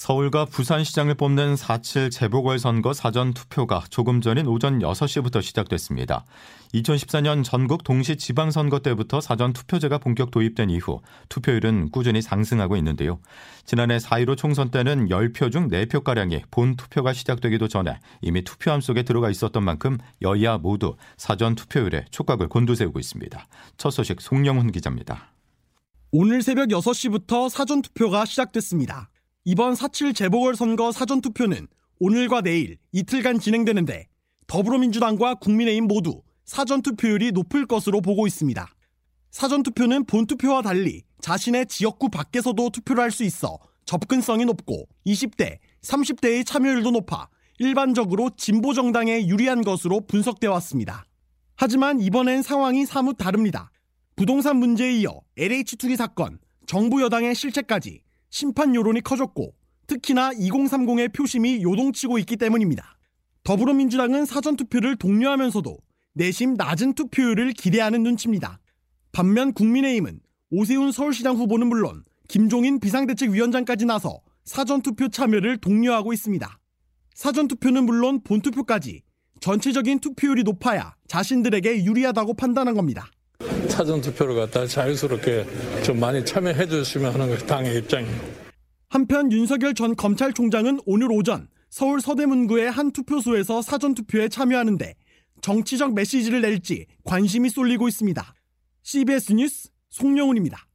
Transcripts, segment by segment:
서울과 부산시장을 뽑는 4.7 재보궐선거 사전 투표가 조금 전인 오전 6시부터 시작됐습니다. 2014년 전국 동시 지방선거 때부터 사전 투표제가 본격 도입된 이후 투표율은 꾸준히 상승하고 있는데요. 지난해 4.15 총선 때는 10표 중 4표가량이 본 투표가 시작되기도 전에 이미 투표함 속에 들어가 있었던 만큼 여야 모두 사전 투표율에 촉각을 곤두세우고 있습니다. 첫 소식 송영훈 기자입니다. 오늘 새벽 6시부터 사전 투표가 시작됐습니다. 이번 4.7 재보궐선거 사전투표는 오늘과 내일 이틀간 진행되는데 더불어민주당과 국민의힘 모두 사전투표율이 높을 것으로 보고 있습니다. 사전투표는 본투표와 달리 자신의 지역구 밖에서도 투표를 할 수 있어 접근성이 높고 20대, 30대의 참여율도 높아 일반적으로 진보 정당에 유리한 것으로 분석돼 왔습니다. 하지만 이번엔 상황이 사뭇 다릅니다. 부동산 문제에 이어 LH 투기 사건, 정부 여당의 실책까지 심판 여론이 커졌고 특히나 2030의 표심이 요동치고 있기 때문입니다. 더불어민주당은 사전투표를 독려하면서도 내심 낮은 투표율을 기대하는 눈치입니다. 반면 국민의힘은 오세훈 서울시장 후보는 물론 김종인 비상대책위원장까지 나서 사전투표 참여를 독려하고 있습니다. 사전투표는 물론 본투표까지 전체적인 투표율이 높아야 자신들에게 유리하다고 판단한 겁니다. 사전 투표를 갖다 자유스럽게 좀 많이 참여해 주시면 하는 것이 당의 입장입니다. 한편 윤석열 전 검찰총장은 오늘 오전 서울 서대문구의 한 투표소에서 사전 투표에 참여하는데 정치적 메시지를 낼지 관심이 쏠리고 있습니다. CBS 뉴스 송영훈입니다.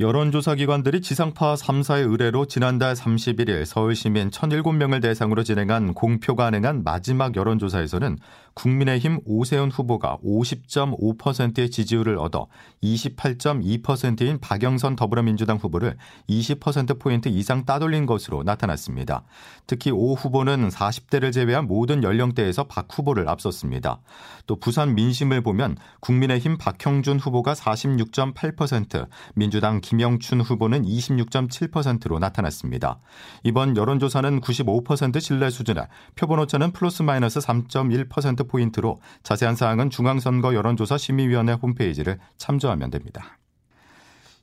여론조사 기관들이 지상파 3사의 의뢰로 지난달 31일 서울시민 1,007명을 대상으로 진행한 공표 가능한 마지막 여론조사에서는 국민의힘 오세훈 후보가 50.5%의 지지율을 얻어 28.2%인 박영선 더불어민주당 후보를 20%포인트 이상 따돌린 것으로 나타났습니다. 특히 오 후보는 40대를 제외한 모든 연령대에서 박 후보를 앞섰습니다. 또 부산 민심을 보면 국민의힘 박형준 후보가 46.8%, 민주당 김영춘 후보는 26.7%로 나타났습니다. 이번 여론조사는 95% 신뢰 수준에 표본 오차는 플러스 마이너스 3.1%포인트로 자세한 사항은 중앙선거 여론조사 심의위원회 홈페이지를 참조하면 됩니다.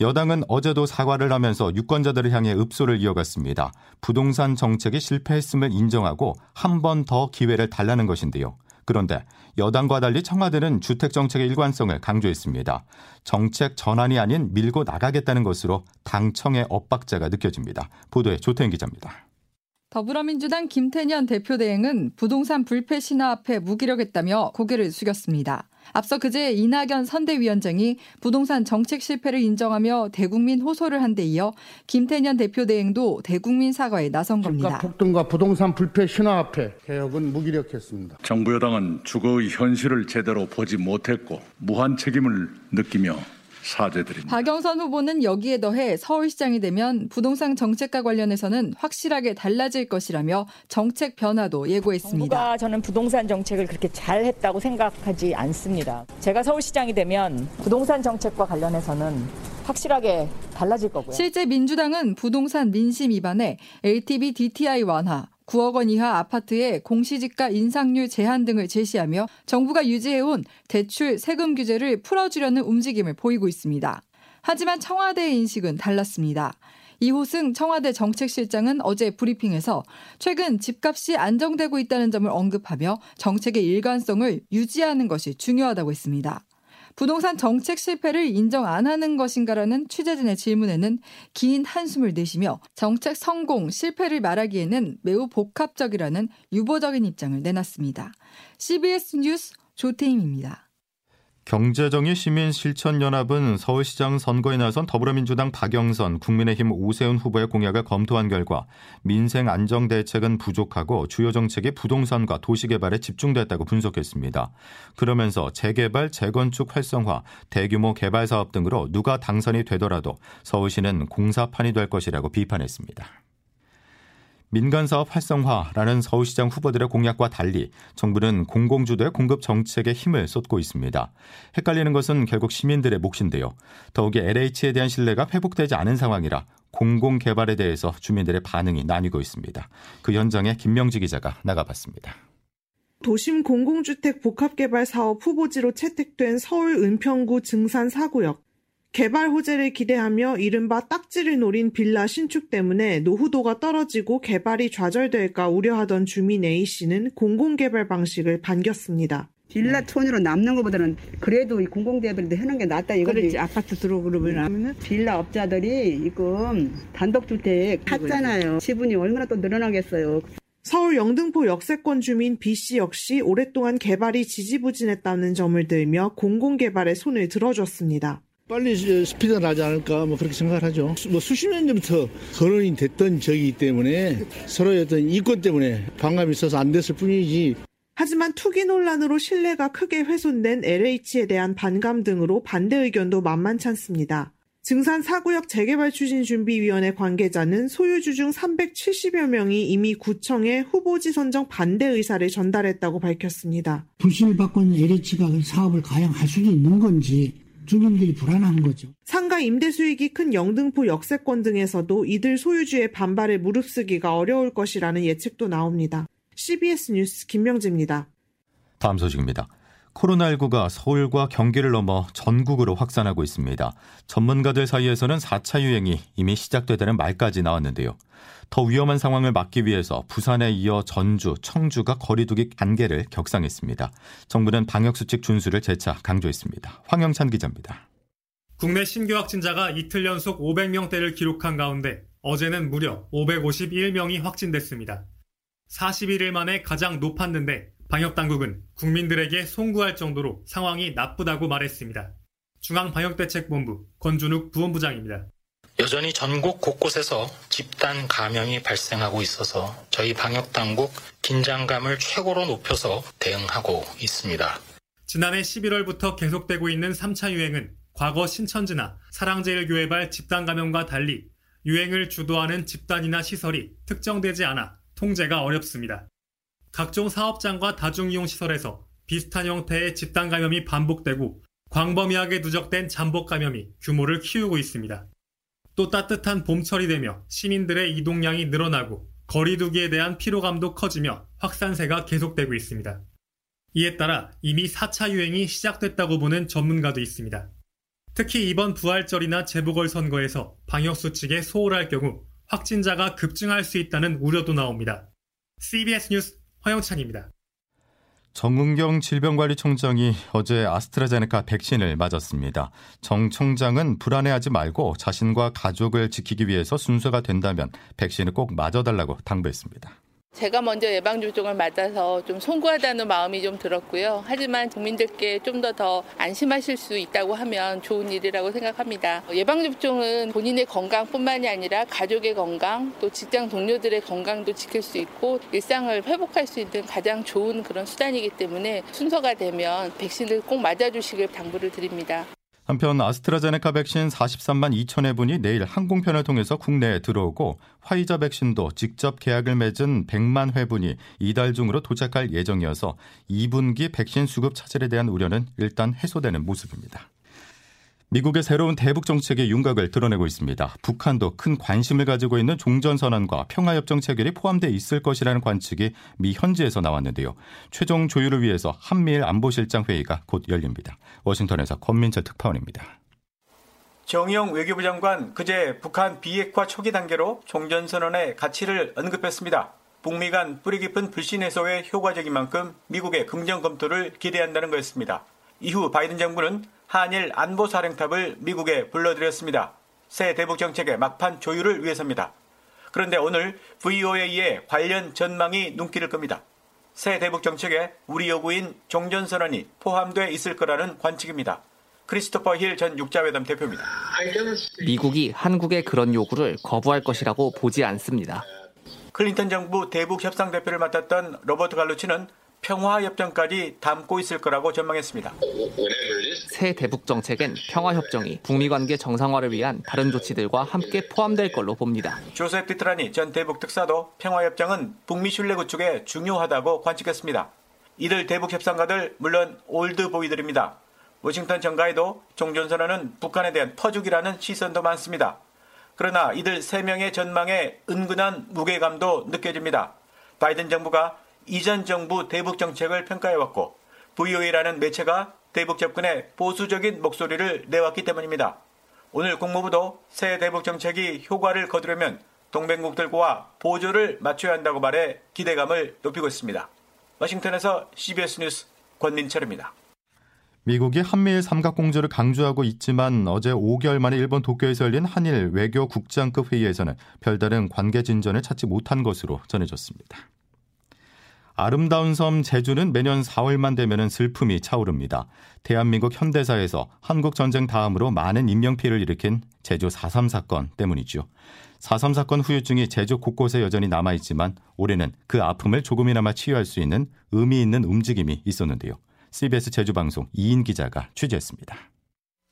여당은 어제도 사과를 하면서 유권자들을 향해 읍소를 이어갔습니다. 부동산 정책이 실패했음을 인정하고 한 번 더 기회를 달라는 것인데요. 그런데 여당과 달리 청와대는 주택 정책의 일관성을 강조했습니다. 정책 전환이 아닌 밀고 나가겠다는 것으로 당청의 엇박자가 느껴집니다. 보도에 조태현 기자입니다. 더불어민주당 김태년 대표 대행은 부동산 불패 신화 앞에 무기력했다며 고개를 숙였습니다. 앞서 그제 이낙연 선대위원장이 부동산 정책 실패를 인정하며 대국민 호소를 한 데 이어 김태년 대표 대행도 대국민 사과에 나선 겁니다. 폭등과 부동산 불패 신화 앞에 개혁은 무기력했습니다. 정부 여당은 주거의 현실을 제대로 보지 못했고 무한 책임을 느끼며 사죄드립니다. 박영선 후보는 여기에 더해 서울시장이 되면 부동산 정책과 관련해서는 확실하게 달라질 것이라며 정책 변화도 예고했습니다. 정부가 저는 부동산 정책을 그렇게 잘했다고 생각하지 않습니다. 제가 서울시장이 되면 부동산 정책과 관련해서는 확실하게 달라질 거고요. 실제 민주당은 부동산 민심 위반에 LTV DTI 완화, 9억 원 이하 아파트의 공시지가 인상률 제한 등을 제시하며 정부가 유지해온 대출 세금 규제를 풀어주려는 움직임을 보이고 있습니다. 하지만 청와대의 인식은 달랐습니다. 이호승 청와대 정책실장은 어제 브리핑에서 최근 집값이 안정되고 있다는 점을 언급하며 정책의 일관성을 유지하는 것이 중요하다고 했습니다. 부동산 정책 실패를 인정 안 하는 것인가라는 취재진의 질문에는 긴 한숨을 내쉬며 정책 성공, 실패를 말하기에는 매우 복합적이라는 유보적인 입장을 내놨습니다. CBS 뉴스 조태임입니다. 경제정의 시민실천연합은 서울시장 선거에 나선 더불어민주당 박영선, 국민의힘 오세훈 후보의 공약을 검토한 결과 민생 안정 대책은 부족하고 주요 정책이 부동산과 도시개발에 집중됐다고 분석했습니다. 그러면서 재개발, 재건축 활성화, 대규모 개발 사업 등으로 누가 당선이 되더라도 서울시는 공사판이 될 것이라고 비판했습니다. 민간사업 활성화라는 서울시장 후보들의 공약과 달리 정부는 공공주도의 공급 정책에 힘을 쏟고 있습니다. 헷갈리는 것은 결국 시민들의 몫인데요. 더욱이 LH에 대한 신뢰가 회복되지 않은 상황이라 공공 개발에 대해서 주민들의 반응이 나뉘고 있습니다. 그 현장에 김명지 기자가 나가봤습니다. 도심 공공주택 복합개발 사업 후보지로 채택된 서울 은평구 증산 4구역. 개발 호재를 기대하며 이른바 딱지를 노린 빌라 신축 때문에 노후도가 떨어지고 개발이 좌절될까 우려하던 주민 A씨는 공공개발 방식을 반겼습니다. 빌라촌으로 남는 것보다는 그래도 이 공공개발도 해놓은 게 낫다 이거지. 그렇지 아파트 들어오면 하면은 빌라 업자들이 지금 단독주택 샀잖아요. 지분이 얼마나 또 늘어나겠어요. 서울 영등포 역세권 주민 B씨 역시 오랫동안 개발이 지지부진했다는 점을 들며 공공개발에 손을 들어줬습니다. 빨리 스피드가 나지 않을까 뭐 그렇게 생각을 하죠. 뭐 수십 년 전부터 거론이 됐던 적이기 때문에 서로의 어떤 이권 때문에 반감이 있어서 안 됐을 뿐이지. 하지만 투기 논란으로 신뢰가 크게 훼손된 LH에 대한 반감 등으로 반대 의견도 만만치 않습니다. 증산 4구역 재개발 추진 준비위원회 관계자는 소유주 중 370여 명이 이미 구청에 후보지 선정 반대 의사를 전달했다고 밝혔습니다. 불신을 받고 있는 LH가 사업을 가양할 수 있는 건지 주민들이 불안한 거죠. 상가 임대 수익이 큰 영등포 역세권 등에서도 이들 소유주의 반발에 무릅쓰기가 어려울 것이라는 예측도 나옵니다. CBS 뉴스 김명지입니다. 다음 소식입니다. 코로나19가 서울과 경기를 넘어 전국으로 확산하고 있습니다. 전문가들 사이에서는 4차 유행이 이미 시작되다는 말까지 나왔는데요. 더 위험한 상황을 막기 위해서 부산에 이어 전주, 청주가 거리두기 단계를 격상했습니다. 정부는 방역수칙 준수를 재차 강조했습니다. 황영찬 기자입니다. 국내 신규 확진자가 이틀 연속 500명대를 기록한 가운데 어제는 무려 551명이 확진됐습니다. 41일 만에 가장 높았는데 방역당국은 국민들에게 송구할 정도로 상황이 나쁘다고 말했습니다. 중앙방역대책본부 권준욱 부원부장입니다. 여전히 전국 곳곳에서 집단 감염이 발생하고 있어서 저희 방역당국 긴장감을 최고로 높여서 대응하고 있습니다. 지난해 11월부터 계속되고 있는 3차 유행은 과거 신천지나 사랑제일교회발 집단 감염과 달리 유행을 주도하는 집단이나 시설이 특정되지 않아 통제가 어렵습니다. 각종 사업장과 다중이용 시설에서 비슷한 형태의 집단 감염이 반복되고 광범위하게 누적된 잠복 감염이 규모를 키우고 있습니다. 또 따뜻한 봄철이 되며 시민들의 이동량이 늘어나고 거리두기에 대한 피로감도 커지며 확산세가 계속되고 있습니다. 이에 따라 이미 4차 유행이 시작됐다고 보는 전문가도 있습니다. 특히 이번 부활절이나 재보궐선거에서 방역수칙에 소홀할 경우 확진자가 급증할 수 있다는 우려도 나옵니다. CBS 뉴스 허영찬입니다. 정은경 질병관리청장이 어제 아스트라제네카 백신을 맞았습니다. 정 청장은 불안해하지 말고 자신과 가족을 지키기 위해서 순서가 된다면 백신을 꼭 맞아달라고 당부했습니다. 제가 먼저 예방접종을 맞아서 좀 송구하다는 마음이 좀 들었고요. 하지만 국민들께 좀 더 더 안심하실 수 있다고 하면 좋은 일이라고 생각합니다. 예방접종은 본인의 건강뿐만이 아니라 가족의 건강, 또 직장 동료들의 건강도 지킬 수 있고 일상을 회복할 수 있는 가장 좋은 그런 수단이기 때문에 순서가 되면 백신을 꼭 맞아주시길 당부를 드립니다. 한편 아스트라제네카 백신 43만 2천 회분이 내일 항공편을 통해서 국내에 들어오고 화이자 백신도 직접 계약을 맺은 100만 회분이 이달 중으로 도착할 예정이어서 2분기 백신 수급 차질에 대한 우려는 일단 해소되는 모습입니다. 미국의 새로운 대북 정책의 윤곽을 드러내고 있습니다. 북한도 큰 관심을 가지고 있는 종전 선언과 평화 협정 체결이 포함돼 있을 것이라는 관측이 미 현지에서 나왔는데요. 최종 조율을 위해서 한미일 안보실장 회의가 곧 열립니다. 워싱턴에서 권민철 특파원입니다. 정의용 외교부 장관 그제 북한 비핵화 초기 단계로 종전선언의 가치를 언급했습니다. 북미 간 뿌리 깊은 불신 해소에 효과적인 만큼 미국의 긍정 검토를 기대한다는 거였습니다. 이후 바이든 정부는 한일 안보사령탑을 미국에 불러들였습니다. 새 대북 정책의 막판 조율을 위해서입니다. 그런데 오늘 VOA에 관련 전망이 눈길을 끕니다. 새 대북 정책에 우리 요구인 종전선언이 포함돼 있을 거라는 관측입니다. 크리스토퍼 힐 전 육자회담 대표입니다. 미국이 한국의 그런 요구를 거부할 것이라고 보지 않습니다. 클린턴 정부 대북 협상 대표를 맡았던 로버트 갈루치는 평화협정까지 담고 있을 거라고 전망했습니다. 새 대북 정책은 평화협정이 북미 관계 정상화를 위한 다른 조치들과 함께 포함될 걸로 봅니다. 조셉 디트라니 전 대북 특사도 평화협정은 북미 신뢰 구축에 중요하다고 관측했습니다. 이들 대북 협상가들 물론 올드보이들입니다. 워싱턴 정가에도 종전선언은 북한에 대한 퍼주기라는 시선도 많습니다. 그러나 이들 3명의 전망에 은근한 무게감도 느껴집니다. 바이든 정부가 이전 정부 대북 정책을 평가해왔고 VOA라는 매체가 대북 접근에 보수적인 목소리를 내왔기 때문입니다. 오늘 국무부도 새 대북 정책이 효과를 거두려면 동맹국들과 보조를 맞춰야 한다고 말해 기대감을 높이고 있습니다. 워싱턴에서 CBS 뉴스 권민철입니다. 미국이 한미일 삼각공조를 강조하고 있지만 어제 5개월 만에 일본 도쿄에서 열린 한일 외교 국장급 회의에서는 별다른 관계 진전을 찾지 못한 것으로 전해졌습니다. 아름다운 섬 제주는 매년 4월만 되면 슬픔이 차오릅니다. 대한민국 현대사에서 한국 전쟁 다음으로 많은 인명피해를 일으킨 제주 4.3 사건 때문이죠. 4.3 사건 후유증이 제주 곳곳에 여전히 남아있지만 올해는 그 아픔을 조금이나마 치유할 수 있는 의미 있는 움직임이 있었는데요. CBS 제주방송 이인 기자가 취재했습니다.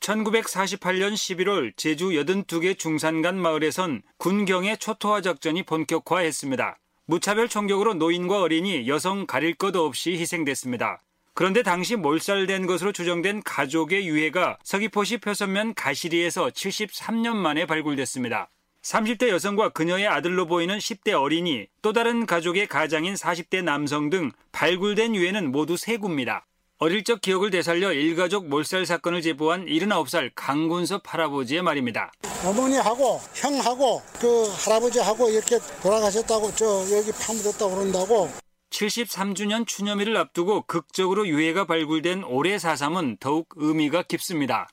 1948년 11월 제주 82개 중산간 마을에선 군경의 초토화 작전이 본격화했습니다. 무차별 총격으로 노인과 어린이, 여성 가릴 것 없이 희생됐습니다. 그런데 당시 몰살된 것으로 추정된 가족의 유해가 서귀포시 표선면 가시리에서 73년 만에 발굴됐습니다. 30대 여성과 그녀의 아들로 보이는 10대 어린이, 또 다른 가족의 가장인 40대 남성 등 발굴된 유해는 모두 세 구입니다. 어릴 적 기억을 되살려 일가족 몰살 사건을 제보한 79살 강군섭 할아버지의 말입니다. 어머니하고 형하고 그 할아버지하고 이렇게 돌아가셨다고 저 여기 파묻었다고 그런다고 73주년 추념일을 앞두고 극적으로 유해가 발굴된 올해 4.3은 더욱 의미가 깊습니다.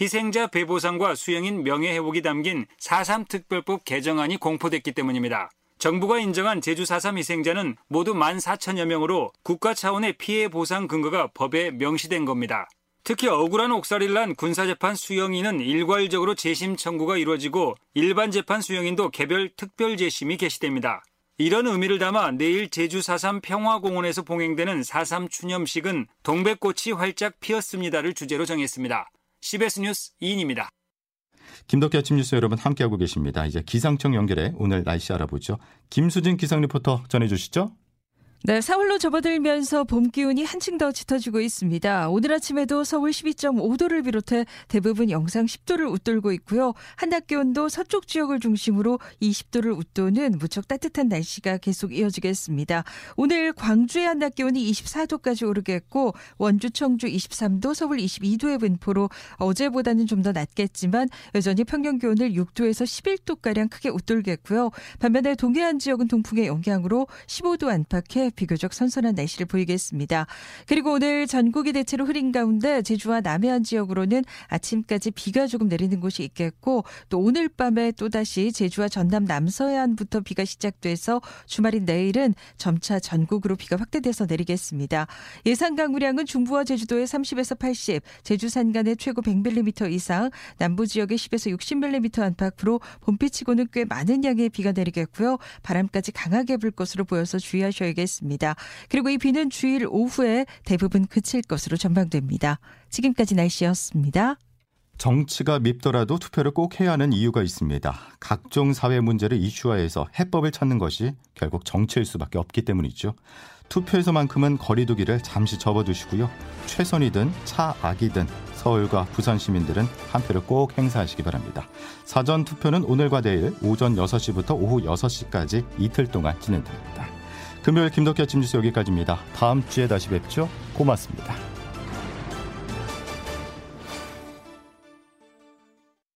희생자 배보상과 수영인 명예회복이 담긴 4.3 특별법 개정안이 공포됐기 때문입니다. 정부가 인정한 제주 4.3 희생자는 모두 1만 4천여 명으로 국가 차원의 피해 보상 근거가 법에 명시된 겁니다. 특히 억울한 옥살이를 한 군사재판 수용인은 일괄적으로 재심 청구가 이루어지고 일반 재판 수용인도 개별 특별 재심이 개시됩니다. 이런 의미를 담아 내일 제주 4.3 평화공원에서 봉행되는 4.3 추념식은 동백꽃이 활짝 피었습니다를 주제로 정했습니다. CBS 뉴스 이인입니다. 김덕기 아침 뉴스 여러분 함께하고 계십니다. 이제 기상청 연결해 오늘 날씨 알아보죠. 김수진 기상 리포터 전해주시죠. 네, 사월로 접어들면서 봄 기운이 한층 더 짙어지고 있습니다. 오늘 아침에도 서울 12.5도를 비롯해 대부분 영상 10도를 웃돌고 있고요. 한낮 기온도 서쪽 지역을 중심으로 20도를 웃도는 무척 따뜻한 날씨가 계속 이어지겠습니다. 오늘 광주의 한낮 기온이 24도까지 오르겠고 원주, 청주 23도, 서울 22도의 분포로 어제보다는 좀 더 낮겠지만 여전히 평균 기온을 6도에서 11도가량 크게 웃돌겠고요. 반면에 동해안 지역은 동풍의 영향으로 15도 안팎에 비교적 선선한 날씨를 보이겠습니다. 그리고 오늘 전국이 대체로 흐린 가운데 제주와 남해안 지역으로는 아침까지 비가 조금 내리는 곳이 있겠고 또 오늘 밤에 또다시 제주와 전남 남서해안부터 비가 시작돼서 주말인 내일은 점차 전국으로 비가 확대돼서 내리겠습니다. 예상 강우량은 중부와 제주도에 30에서 80, 제주 산간에 최고 100mm 이상, 남부 지역에 10에서 60mm 안팎으로 봄비치고는 꽤 많은 양의 비가 내리겠고요. 바람까지 강하게 불 것으로 보여서 주의하셔야겠 습니다. 그리고 이 비는 주일 오후에 대부분 그칠 것으로 전망됩니다. 지금까지 날씨였습니다. 정치가 밉더라도 투표를 꼭 해야 하는 이유가 있습니다. 각종 사회 문제를 이슈화해서 해법을 찾는 것이 결국 정치일 수밖에 없기 때문이죠. 투표에서만큼은 거리두기를 잠시 접어두시고요. 최선이든 차악이든 서울과 부산 시민들은 한 표를 꼭 행사하시기 바랍니다. 사전 투표는 오늘과 내일 오전 6시부터 오후 6시까지 이틀 동안 진행됩니다. 금요일 김덕기 아침 뉴스 여기까지입니다. 다음 주에 다시 뵙죠. 고맙습니다.